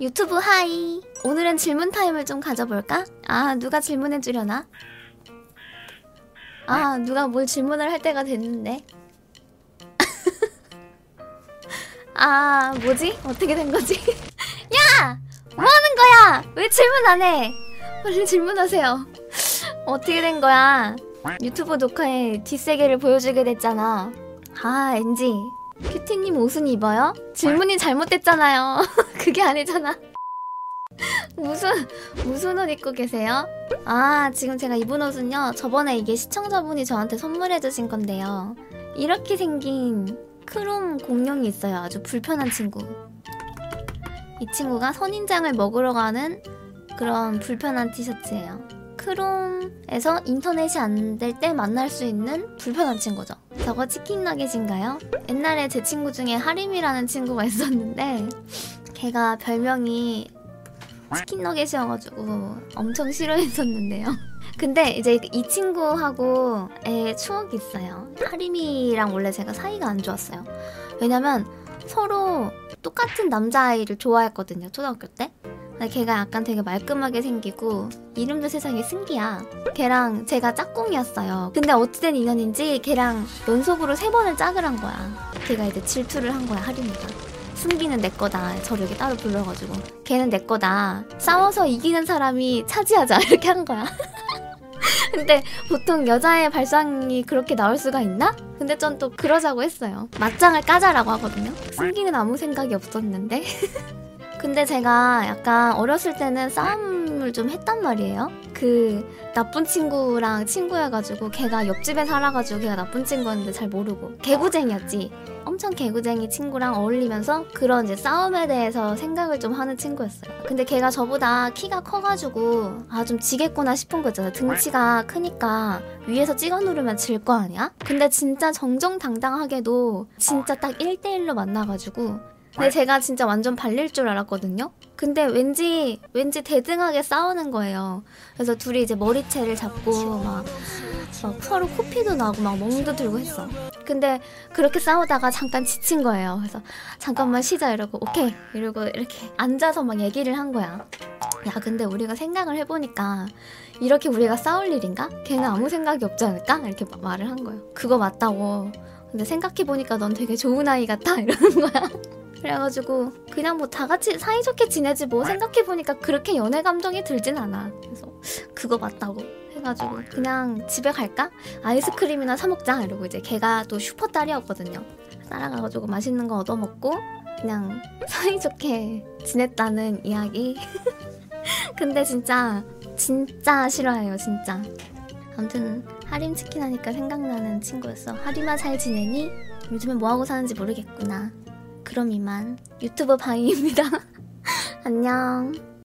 유튜브 hi. 오늘은 질문 타임을 좀 가져볼까? 아, 누가 질문해 주려나? 아, 누가 뭘 질문을 할 때가 됐는데. 아, 뭐지? 어떻게 된 거지? 야! 뭐 하는 거야? 왜 질문 안 해? 빨리 질문하세요. 어떻게 된 거야? 유튜브 녹화에 뒷세계를 보여주게 됐잖아. 아, 엔지. 큐티님 옷은 입어요? 질문이 잘못됐잖아요. 그게 아니잖아. 무슨 무슨 옷 입고 계세요? 아 지금 제가 입은 옷은요 저번에 이게 시청자분이 저한테 선물해 주신 건데요 이렇게 생긴 크롬 공룡이 있어요 아주 불편한 친구 이 친구가 선인장을 먹으러 가는 그런 불편한 티셔츠예요 크롬에서 인터넷이 안 될 때 만날 수 있는 불편한 친구죠 저거 치킨 너겟인가요? 옛날에 제 친구 중에 하림이라는 친구가 있었는데 걔가 별명이 치킨 너겟이어가지고 엄청 싫어했었는데요. 근데 이제 이 친구하고의 추억이 있어요. 하림이랑 원래 제가 사이가 안 좋았어요. 왜냐면 서로 똑같은 남자아이를 좋아했거든요. 초등학교 때. 근데 걔가 약간 되게 말끔하게 생기고 이름도 세상에 승기야. 걔랑 제가 짝꿍이었어요. 근데 어찌된 인연인지 걔랑 연속으로 세 번을 짝을 한 거야. 걔가 이제 질투를 한 거야 하림이가. 승기는 내 거다. 저를 이렇게 따로 불러가지고 걔는 내 거다. 싸워서 이기는 사람이 차지하자 이렇게 한 거야. 근데 보통 여자의 발상이 그렇게 나올 수가 있나? 근데 전 또 그러자고 했어요. 맞짱을 까자라고 하거든요. 승기는 아무 생각이 없었는데. 근데 제가 약간 어렸을 때는 싸움을 좀 했단 말이에요. 그 나쁜 친구랑 친구여가지고 걔가 옆집에 살아가지고 걔가 나쁜 친구였는데 잘 모르고 개구쟁이였지. 엄청 개구쟁이 친구랑 어울리면서 그런 이제 싸움에 대해서 생각을 좀 하는 친구였어요. 근데 걔가 저보다 키가 커가지고 아 좀 지겠구나 싶은 거 있잖아요. 등치가 크니까 위에서 찍어 누르면 질 거 아니야? 근데 진짜 정정당당하게도 진짜 딱 1대1로 만나가지고 근데 제가 진짜 완전 발릴 줄 알았거든요. 근데 왠지 왠지 대등하게 싸우는 거예요. 그래서 둘이 이제 머리채를 잡고 막, 막 서로 코피도 나고 막 멍도 들고 했어. 근데 그렇게 싸우다가 잠깐 지친 거예요. 그래서 잠깐만 쉬자 이러고 오케이 이러고 이렇게 앉아서 막 얘기를 한 거야. 야 근데 우리가 생각을 해보니까 이렇게 우리가 싸울 일인가? 걔는 아무 생각이 없지 않을까? 이렇게 말을 한 거예요. 그거 맞다고. 근데 생각해보니까 넌 되게 좋은 아이 같아 이러는 거야. 그래가지고 그냥 뭐 다 같이 사이좋게 지내지 뭐 생각해보니까 그렇게 연애 감정이 들진 않아. 그래서 그거 맞다고 해가지고 그냥 집에 갈까? 아이스크림이나 사 먹자. 이러고 이제 걔가 또 슈퍼 딸이었거든요. 따라가가지고 맛있는 거 얻어먹고 그냥 사이좋게 지냈다는 이야기. 근데 진짜 진짜 싫어해요 진짜. 아무튼 하림 치킨 하니까 생각나는 친구였어. 하림아 잘 지내니? 요즘에 뭐하고 사는지 모르겠구나 그럼 이만 유튜브 바이입니다. 안녕.